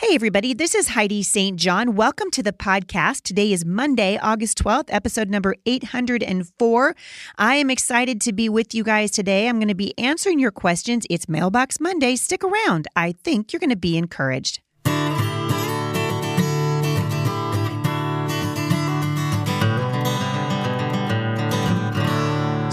Hey, everybody, this is Heidi St. John. Welcome to the podcast. Today is Monday, August 12th, episode number 804. I am excited to be with you guys today. I'm going to be answering your questions. It's Mailbox Monday. Stick around. I think you're going to be encouraged.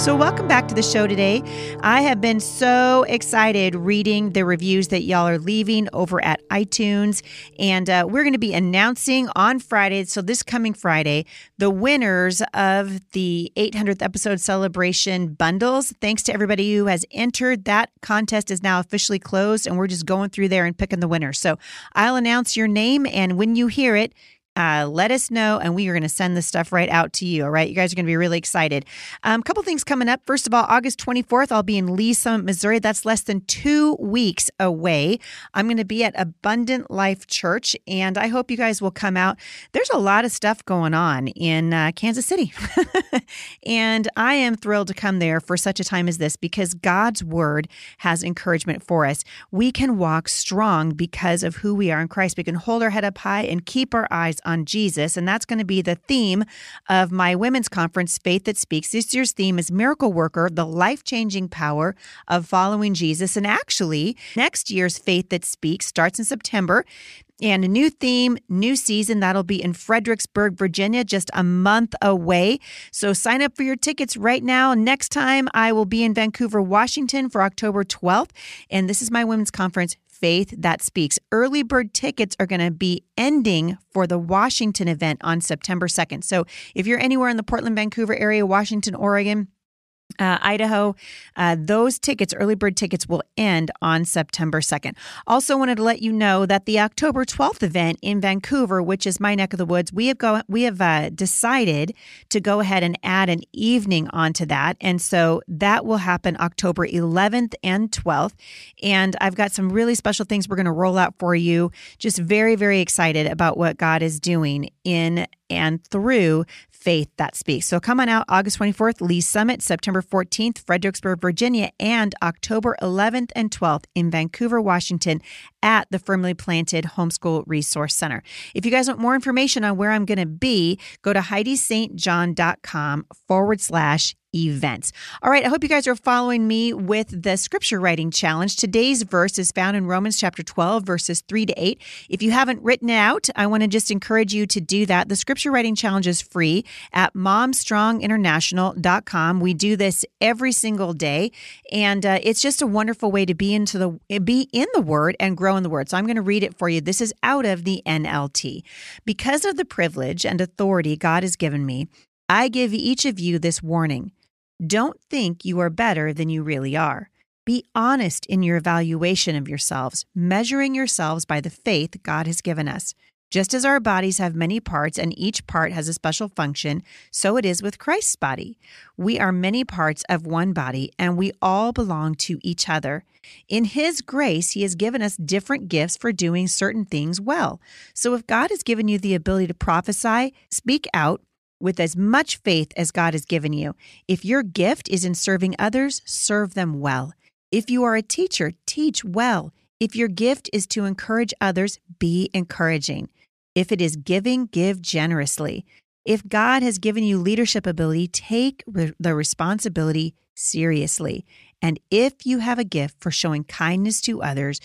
So, welcome back to the show today. I have been so excited reading the reviews that y'all are leaving over at iTunes. And uh, we're going to be announcing on Friday, so this coming Friday, the winners of the 800th episode celebration bundles. Thanks to everybody who has entered. That contest is now officially closed, and we're just going through there and picking the winner. So, I'll announce your name, and when you hear it, uh, let us know, and we are going to send this stuff right out to you. All right, you guys are going to be really excited. A um, couple things coming up. First of all, August 24th, I'll be in Lee's Summit, Missouri. That's less than two weeks away. I'm going to be at Abundant Life Church, and I hope you guys will come out. There's a lot of stuff going on in uh, Kansas City, and I am thrilled to come there for such a time as this because God's Word has encouragement for us. We can walk strong because of who we are in Christ. We can hold our head up high and keep our eyes on Jesus. And that's going to be the theme of my women's conference, Faith That Speaks. This year's theme is Miracle Worker, the life changing power of following Jesus. And actually, next year's Faith That Speaks starts in September. And a new theme, new season, that'll be in Fredericksburg, Virginia, just a month away. So sign up for your tickets right now. Next time, I will be in Vancouver, Washington for October 12th. And this is my women's conference, Faith That Speaks. Early bird tickets are going to be ending for the Washington event on September 2nd. So if you're anywhere in the Portland, Vancouver area, Washington, Oregon, uh, Idaho. Uh, those tickets, early bird tickets, will end on September 2nd. Also, wanted to let you know that the October 12th event in Vancouver, which is my neck of the woods, we have go we have uh, decided to go ahead and add an evening onto that, and so that will happen October 11th and 12th. And I've got some really special things we're going to roll out for you. Just very, very excited about what God is doing in and through faith that speaks. So come on out August 24th, Lee's Summit, September 14th, Fredericksburg, Virginia, and October 11th and 12th in Vancouver, Washington at the Firmly Planted Homeschool Resource Center. If you guys want more information on where I'm going to be, go to HeidiStJohn.com forward slash events. All right, I hope you guys are following me with the scripture writing challenge. Today's verse is found in Romans chapter 12, verses 3 to 8. If you haven't written it out, I want to just encourage you to do that. The scripture writing challenge is free at momstronginternational.com. We do this every single day, and uh, it's just a wonderful way to be into the be in the word and grow in the word. So I'm going to read it for you. This is out of the NLT. Because of the privilege and authority God has given me, I give each of you this warning. Don't think you are better than you really are. Be honest in your evaluation of yourselves, measuring yourselves by the faith God has given us. Just as our bodies have many parts and each part has a special function, so it is with Christ's body. We are many parts of one body and we all belong to each other. In His grace, He has given us different gifts for doing certain things well. So if God has given you the ability to prophesy, speak out, with as much faith as God has given you. If your gift is in serving others, serve them well. If you are a teacher, teach well. If your gift is to encourage others, be encouraging. If it is giving, give generously. If God has given you leadership ability, take re- the responsibility seriously. And if you have a gift for showing kindness to others,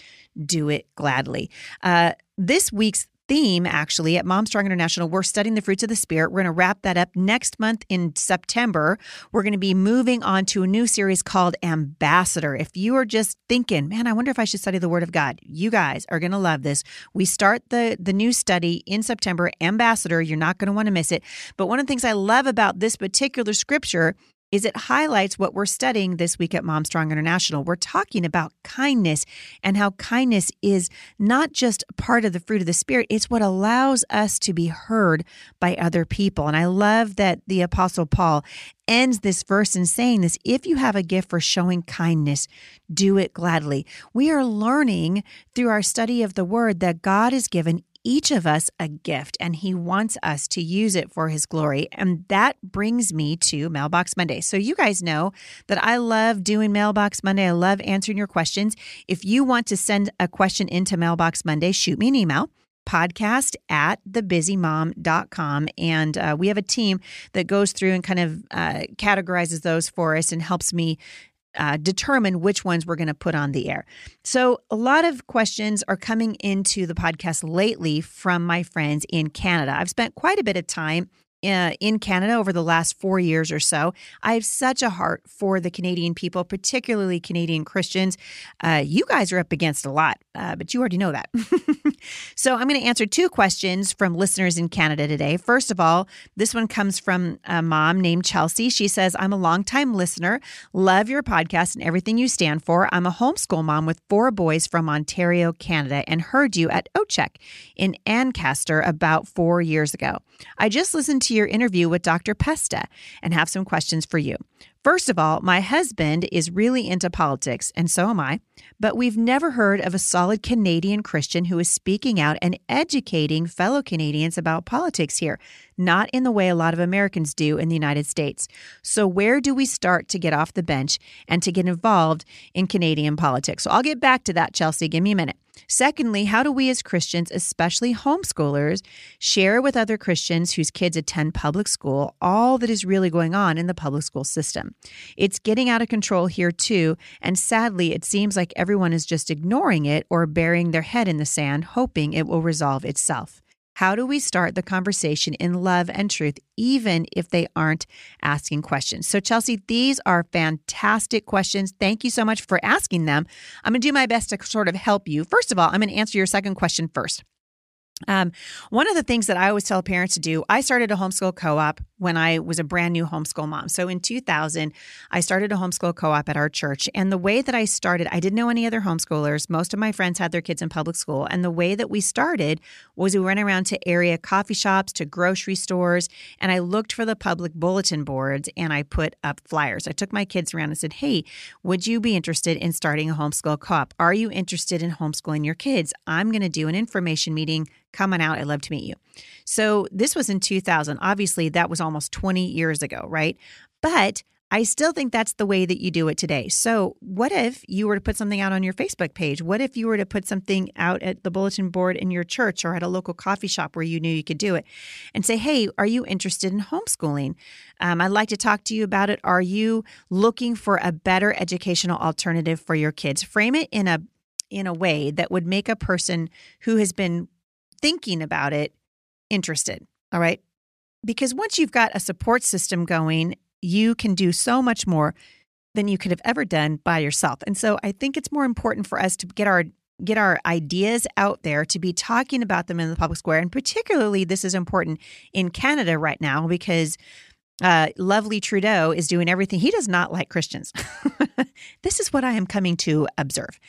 do it gladly. Uh, this week's theme, actually, at Mom Strong International. We're studying the fruits of the Spirit. We're going to wrap that up next month in September. We're going to be moving on to a new series called Ambassador. If you are just thinking, man, I wonder if I should study the Word of God, you guys are going to love this. We start the, the new study in September, Ambassador. You're not going to want to miss it. But one of the things I love about this particular scripture is it highlights what we're studying this week at Mom Strong International. We're talking about kindness and how kindness is not just part of the fruit of the Spirit, it's what allows us to be heard by other people. And I love that the Apostle Paul ends this verse in saying this if you have a gift for showing kindness, do it gladly. We are learning through our study of the word that God has given each of us a gift and he wants us to use it for his glory. And that brings me to Mailbox Monday. So, you guys know that I love doing Mailbox Monday. I love answering your questions. If you want to send a question into Mailbox Monday, shoot me an email podcast at thebusymom.com. And uh, we have a team that goes through and kind of uh, categorizes those for us and helps me uh, determine which ones we're going to put on the air. So, a lot of questions are coming into the podcast lately from my friends in Canada. I've spent quite a bit of time in Canada over the last four years or so. I have such a heart for the Canadian people, particularly Canadian Christians. Uh, you guys are up against a lot, uh, but you already know that. so I'm going to answer two questions from listeners in Canada today. First of all, this one comes from a mom named Chelsea. She says, I'm a longtime listener, love your podcast and everything you stand for. I'm a homeschool mom with four boys from Ontario, Canada, and heard you at OCHEC in Ancaster about four years ago. I just listened to your interview with Dr. Pesta and have some questions for you. First of all, my husband is really into politics, and so am I, but we've never heard of a solid Canadian Christian who is speaking out and educating fellow Canadians about politics here, not in the way a lot of Americans do in the United States. So, where do we start to get off the bench and to get involved in Canadian politics? So, I'll get back to that, Chelsea. Give me a minute. Secondly, how do we as Christians, especially homeschoolers, share with other Christians whose kids attend public school all that is really going on in the public school system? It's getting out of control here too, and sadly, it seems like everyone is just ignoring it or burying their head in the sand, hoping it will resolve itself. How do we start the conversation in love and truth, even if they aren't asking questions? So, Chelsea, these are fantastic questions. Thank you so much for asking them. I'm going to do my best to sort of help you. First of all, I'm going to answer your second question first. Um, one of the things that I always tell parents to do, I started a homeschool co op when I was a brand new homeschool mom. So in 2000, I started a homeschool co op at our church. And the way that I started, I didn't know any other homeschoolers. Most of my friends had their kids in public school. And the way that we started was we went around to area coffee shops, to grocery stores, and I looked for the public bulletin boards and I put up flyers. I took my kids around and said, Hey, would you be interested in starting a homeschool co op? Are you interested in homeschooling your kids? I'm going to do an information meeting Come on out. I'd love to meet you. So this was in 2000. Obviously, that was almost 20 years ago, right? But I still think that's the way that you do it today. So, what if you were to put something out on your Facebook page? What if you were to put something out at the bulletin board in your church or at a local coffee shop where you knew you could do it and say, Hey, are you interested in homeschooling? Um, I'd like to talk to you about it. Are you looking for a better educational alternative for your kids? Frame it in a in a way that would make a person who has been thinking about it interested. All right. Because once you've got a support system going, you can do so much more than you could have ever done by yourself. And so I think it's more important for us to get our get our ideas out there to be talking about them in the public square and particularly this is important in Canada right now because uh, lovely Trudeau is doing everything. He does not like Christians. this is what I am coming to observe.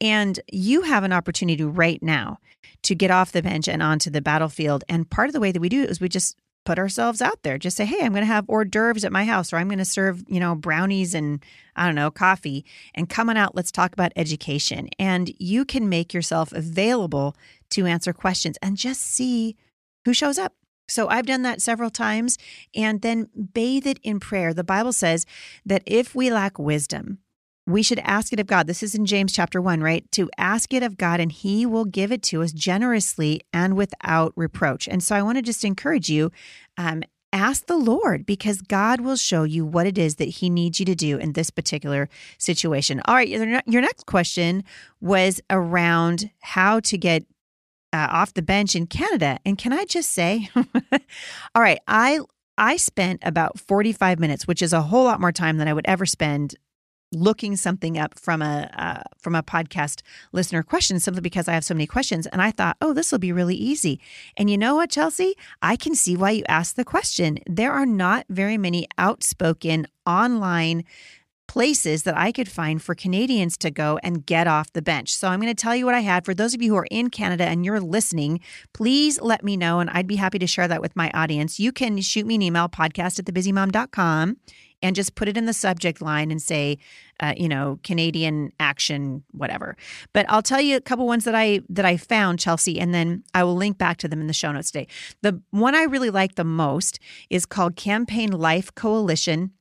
And you have an opportunity right now to get off the bench and onto the battlefield. And part of the way that we do it is we just put ourselves out there. Just say, hey, I'm going to have hors d'oeuvres at my house, or I'm going to serve, you know, brownies and I don't know, coffee. And come on out, let's talk about education. And you can make yourself available to answer questions and just see who shows up. So I've done that several times and then bathe it in prayer. The Bible says that if we lack wisdom, we should ask it of God. This is in James chapter 1, right? To ask it of God and he will give it to us generously and without reproach. And so I want to just encourage you um, ask the Lord because God will show you what it is that he needs you to do in this particular situation. All right, your next question was around how to get uh, off the bench in Canada. And can I just say, all right, I I spent about 45 minutes, which is a whole lot more time than I would ever spend looking something up from a uh, from a podcast listener question simply because I have so many questions and I thought, "Oh, this will be really easy." And you know what, Chelsea? I can see why you asked the question. There are not very many outspoken online places that I could find for Canadians to go and get off the bench. So I'm going to tell you what I had. For those of you who are in Canada and you're listening, please let me know and I'd be happy to share that with my audience. You can shoot me an email, podcast at thebusymom.com and just put it in the subject line and say, uh, you know, Canadian action, whatever. But I'll tell you a couple ones that I that I found, Chelsea, and then I will link back to them in the show notes today. The one I really like the most is called Campaign Life Coalition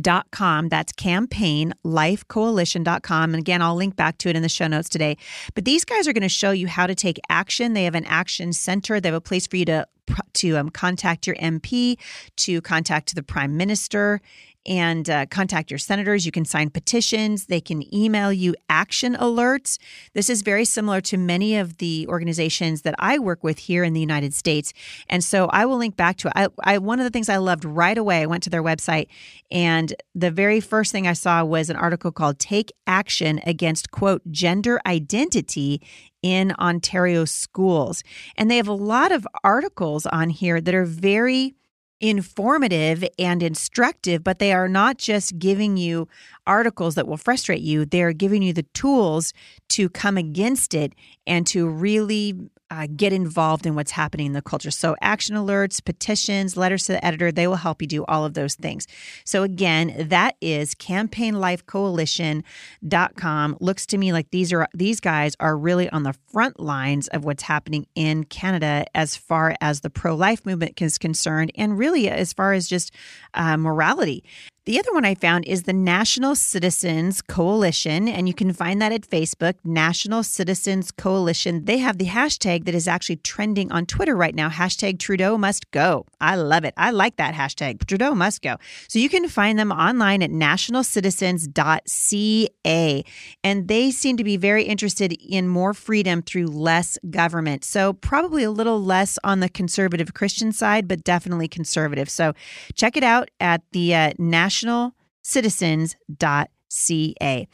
dot com. That's campaign life coalition.com and again i'll link back to it in the show notes today. But these guys are going to show you how to take action. They have an action center. They have a place for you to to um, contact your mp to contact the prime minister and uh, contact your senators. You can sign petitions. They can email you action alerts. This is very similar to many of the organizations that I work with here in the United States. And so I will link back to it. I, I, one of the things I loved right away, I went to their website, and the very first thing I saw was an article called Take Action Against, quote, Gender Identity in Ontario Schools. And they have a lot of articles on here that are very informative and instructive, but they are not just giving you articles that will frustrate you. They're giving you the tools to come against it and to really uh, get involved in what's happening in the culture. So, action alerts, petitions, letters to the editor, they will help you do all of those things. So, again, that is campaignlifecoalition.com. Looks to me like these are these guys are really on the front lines of what's happening in Canada as far as the pro life movement is concerned, and really as far as just uh, morality. The other one I found is the National Citizens Coalition, and you can find that at Facebook, National Citizens Coalition. They have the hashtag that is actually trending on Twitter right now, hashtag Trudeau must go. I love it. I like that hashtag, Trudeau must go. So you can find them online at nationalcitizens.ca, and they seem to be very interested in more freedom through less government. So probably a little less on the conservative Christian side, but definitely conservative. So check it out at the uh, National nationalcitizens.ca.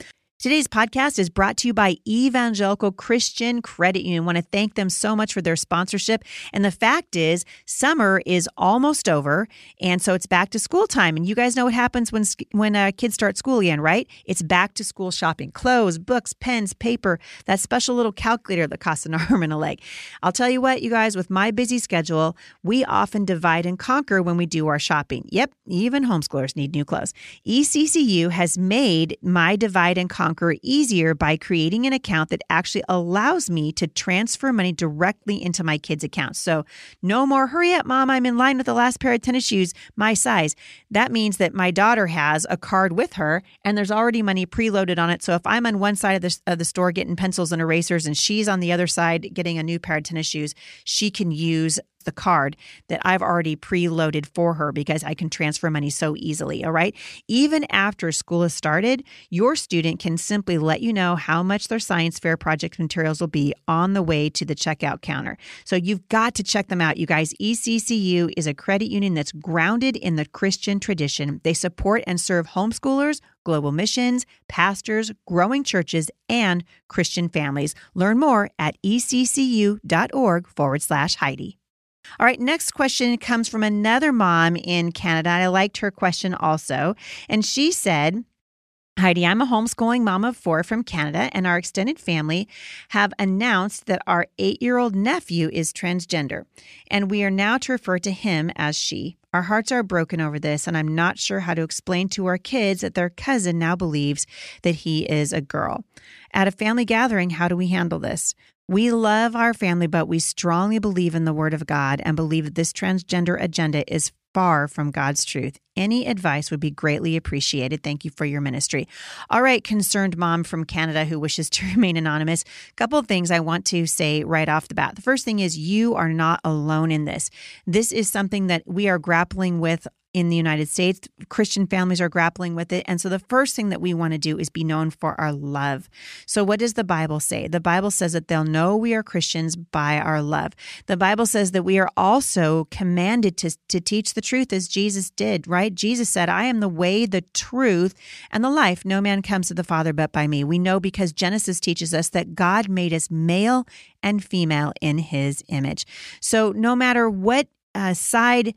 Today's podcast is brought to you by Evangelical Christian Credit Union. I want to thank them so much for their sponsorship. And the fact is, summer is almost over, and so it's back to school time. And you guys know what happens when when uh, kids start school again, right? It's back to school shopping: clothes, books, pens, paper. That special little calculator that costs an arm and a leg. I'll tell you what, you guys, with my busy schedule, we often divide and conquer when we do our shopping. Yep, even homeschoolers need new clothes. ECCU has made my divide and conquer Conquer easier by creating an account that actually allows me to transfer money directly into my kids' accounts. So, no more, hurry up, mom, I'm in line with the last pair of tennis shoes, my size. That means that my daughter has a card with her and there's already money preloaded on it. So, if I'm on one side of the, of the store getting pencils and erasers and she's on the other side getting a new pair of tennis shoes, she can use the card that I've already preloaded for her because I can transfer money so easily. All right. Even after school has started, your student can simply let you know how much their science fair project materials will be on the way to the checkout counter. So you've got to check them out, you guys. ECCU is a credit union that's grounded in the Christian tradition. They support and serve homeschoolers global missions, pastors, growing churches, and Christian families. Learn more at eccu.org forward slash Heidi. All right, next question comes from another mom in Canada. I liked her question also. And she said, Heidi, I'm a homeschooling mom of four from Canada, and our extended family have announced that our eight year old nephew is transgender, and we are now to refer to him as she. Our hearts are broken over this, and I'm not sure how to explain to our kids that their cousin now believes that he is a girl. At a family gathering, how do we handle this? We love our family, but we strongly believe in the Word of God and believe that this transgender agenda is far from God's truth. Any advice would be greatly appreciated. Thank you for your ministry. All right, concerned mom from Canada who wishes to remain anonymous. Couple of things I want to say right off the bat. The first thing is you are not alone in this. This is something that we are grappling with in the United States. Christian families are grappling with it. And so the first thing that we want to do is be known for our love. So, what does the Bible say? The Bible says that they'll know we are Christians by our love. The Bible says that we are also commanded to, to teach the truth as Jesus did, right? Jesus said, I am the way, the truth, and the life. No man comes to the Father but by me. We know because Genesis teaches us that God made us male and female in his image. So, no matter what uh, side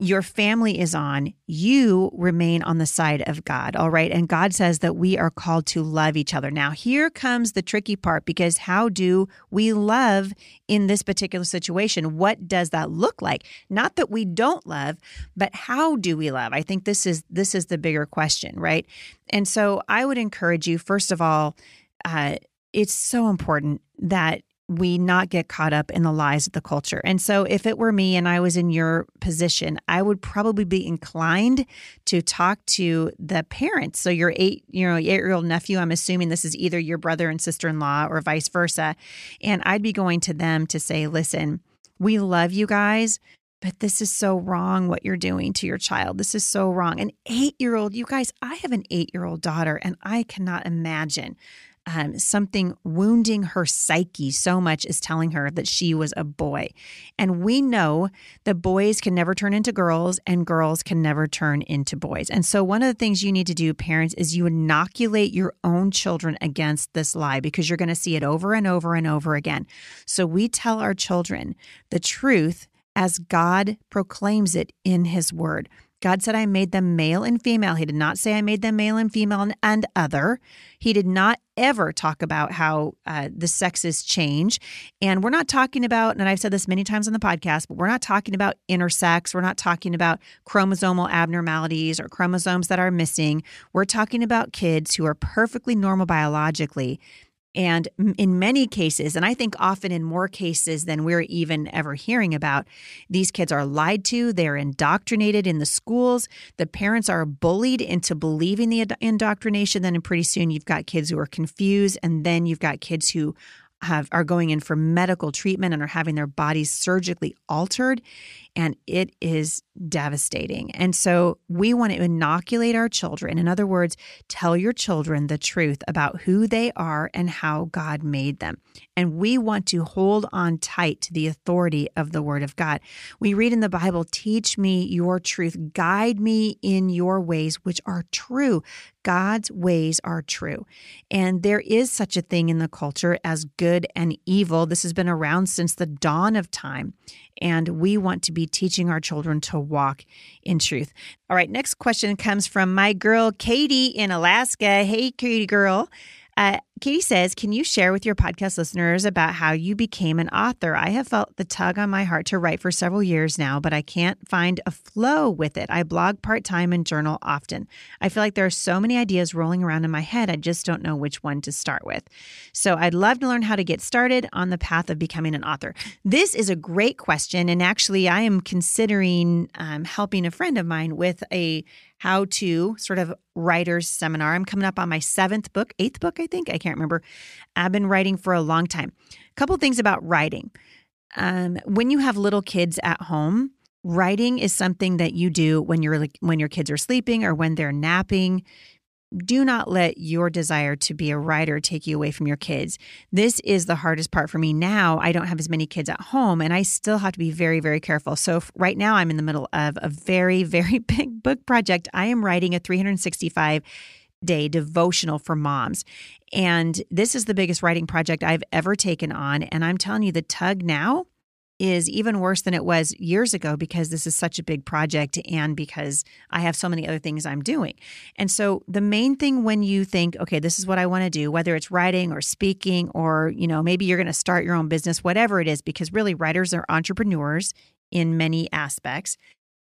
your family is on, you remain on the side of God. All right. And God says that we are called to love each other. Now, here comes the tricky part because how do we love in this particular situation? What does that look like? Not that we don't love, but how do we love? I think this is this is the bigger question, right? And so I would encourage you, first of all, uh, it's so important that we not get caught up in the lies of the culture. And so, if it were me and I was in your position, I would probably be inclined to talk to the parents. So, your eight, you know, eight year old nephew, I'm assuming this is either your brother and sister in law or vice versa. And I'd be going to them to say, listen, we love you guys, but this is so wrong what you're doing to your child. This is so wrong. An eight year old, you guys, I have an eight year old daughter, and I cannot imagine um, something wounding her psyche so much is telling her that she was a boy. And we know that boys can never turn into girls and girls can never turn into boys. And so, one of the things you need to do, parents, is you inoculate your own children against this lie because you're going to see it over and over and over again. So, we tell our children the truth as God proclaims it in His Word. God said, I made them male and female. He did not say I made them male and female and, other. He did not ever talk about how uh, the sexes change. And we're not talking about, and I've said this many times on the podcast, but we're not talking about intersex. We're not talking about chromosomal abnormalities or chromosomes that are missing. We're talking about kids who are perfectly normal biologically and in many cases, and I think often in more cases than we're even ever hearing about, these kids are lied to. They're indoctrinated in the schools. The parents are bullied into believing the indoctrination. Then, pretty soon, you've got kids who are confused. And then you've got kids who have are going in for medical treatment and are having their bodies surgically altered and it is devastating. And so we want to inoculate our children. In other words, tell your children the truth about who they are and how God made them. And we want to hold on tight to the authority of the Word of God. We read in the Bible, Teach me your truth, guide me in your ways, which are true. God's ways are true. And there is such a thing in the culture as good and evil. This has been around since the dawn of time. And we want to be teaching our children to walk in truth. All right, next question comes from my girl, Katie in Alaska. Hey, Katie girl. Uh, Katie says, Can you share with your podcast listeners about how you became an author? I have felt the tug on my heart to write for several years now, but I can't find a flow with it. I blog part time and journal often. I feel like there are so many ideas rolling around in my head, I just don't know which one to start with. So I'd love to learn how to get started on the path of becoming an author. This is a great question. And actually, I am considering um, helping a friend of mine with a how to sort of writer's seminar. I'm coming up on my seventh book, eighth book, I think. I can't remember. I've been writing for a long time. A couple things about writing. Um, when you have little kids at home, writing is something that you do when you're when your kids are sleeping or when they're napping do not let your desire to be a writer take you away from your kids. This is the hardest part for me now. I don't have as many kids at home and I still have to be very, very careful. So, right now, I'm in the middle of a very, very big book project. I am writing a 365 day devotional for moms. And this is the biggest writing project I've ever taken on. And I'm telling you, the tug now is even worse than it was years ago because this is such a big project and because I have so many other things I'm doing. And so the main thing when you think, okay, this is what I want to do, whether it's writing or speaking or, you know, maybe you're going to start your own business, whatever it is, because really writers are entrepreneurs in many aspects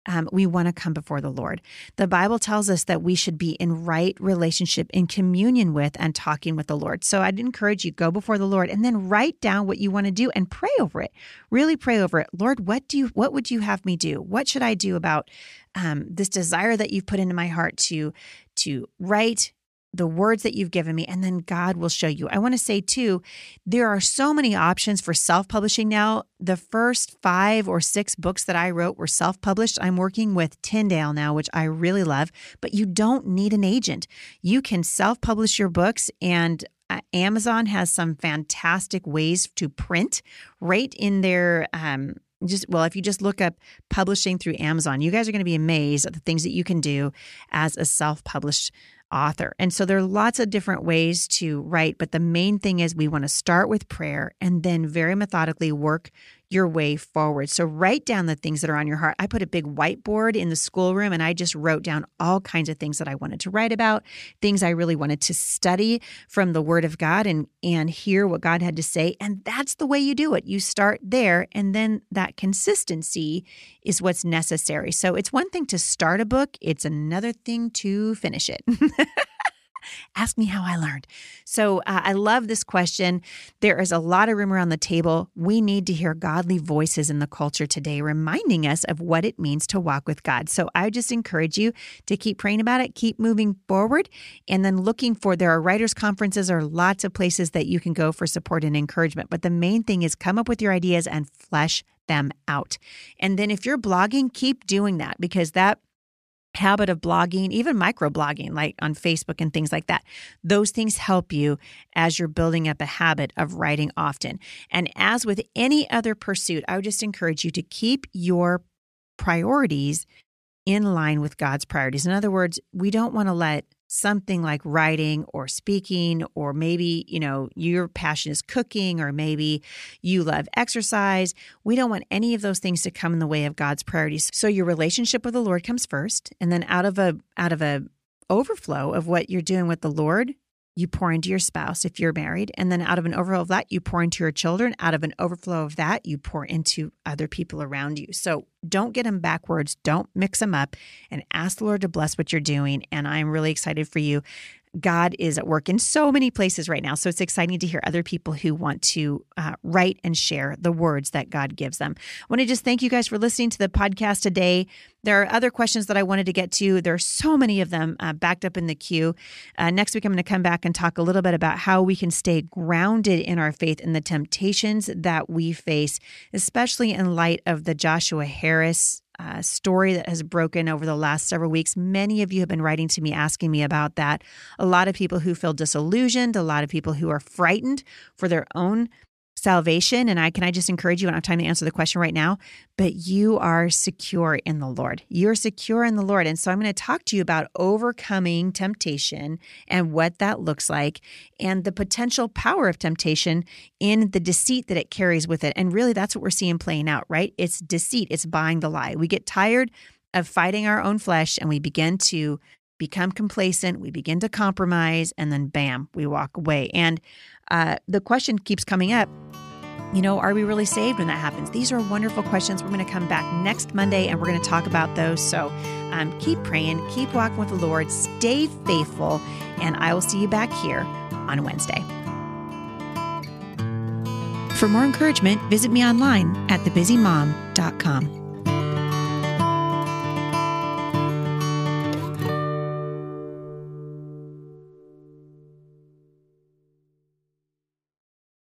um, we want to come before the Lord. The Bible tells us that we should be in right relationship, in communion with, and talking with the Lord. So I'd encourage you go before the Lord and then write down what you want to do and pray over it. Really pray over it. Lord, what do you? What would you have me do? What should I do about um, this desire that you've put into my heart to to write the words that you've given me, and then God will show you. I want to say too, there are so many options for self publishing now. The first five or six books that I wrote were self published. I'm working with Tyndale now, which I really love, but you don't need an agent. You can self publish your books, and uh, Amazon has some fantastic ways to print right in their. Um, just well if you just look up publishing through amazon you guys are going to be amazed at the things that you can do as a self-published author. And so there are lots of different ways to write, but the main thing is we want to start with prayer and then very methodically work your way forward. So write down the things that are on your heart. I put a big whiteboard in the schoolroom and I just wrote down all kinds of things that I wanted to write about, things I really wanted to study from the word of God and and hear what God had to say. And that's the way you do it. You start there and then that consistency is what's necessary. So it's one thing to start a book, it's another thing to finish it. Ask me how I learned. So uh, I love this question. There is a lot of room around the table. We need to hear godly voices in the culture today, reminding us of what it means to walk with God. So I just encourage you to keep praying about it, keep moving forward, and then looking for there are writers' conferences or lots of places that you can go for support and encouragement. But the main thing is come up with your ideas and flesh them out. And then if you're blogging, keep doing that because that habit of blogging, even microblogging, like on Facebook and things like that. Those things help you as you're building up a habit of writing often. And as with any other pursuit, I would just encourage you to keep your priorities in line with God's priorities. In other words, we don't want to let something like writing or speaking, or maybe, you know, your passion is cooking, or maybe you love exercise. We don't want any of those things to come in the way of God's priorities. So your relationship with the Lord comes first. And then out of a out of a overflow of what you're doing with the Lord, you pour into your spouse if you're married. And then out of an overflow of that, you pour into your children. Out of an overflow of that, you pour into other people around you. So don't get them backwards. Don't mix them up and ask the Lord to bless what you're doing. And I'm really excited for you. God is at work in so many places right now. So it's exciting to hear other people who want to uh, write and share the words that God gives them. I want to just thank you guys for listening to the podcast today. There are other questions that I wanted to get to. There are so many of them uh, backed up in the queue. Uh, next week, I'm going to come back and talk a little bit about how we can stay grounded in our faith and the temptations that we face, especially in light of the Joshua Harris uh, story that has broken over the last several weeks. Many of you have been writing to me asking me about that. A lot of people who feel disillusioned, a lot of people who are frightened for their own salvation. And I can I just encourage you, I don't have time to answer the question right now, but you are secure in the Lord. You're secure in the Lord. And so I'm going to talk to you about overcoming temptation and what that looks like and the potential power of temptation in the deceit that it carries with it. And really that's what we're seeing playing out, right? It's deceit, it's buying the lie. We get tired of fighting our own flesh and we begin to become complacent, we begin to compromise, and then bam, we walk away. And uh, the question keeps coming up you know, are we really saved when that happens? These are wonderful questions. We're going to come back next Monday and we're going to talk about those. So um, keep praying, keep walking with the Lord, stay faithful, and I will see you back here on Wednesday. For more encouragement, visit me online at thebusymom.com.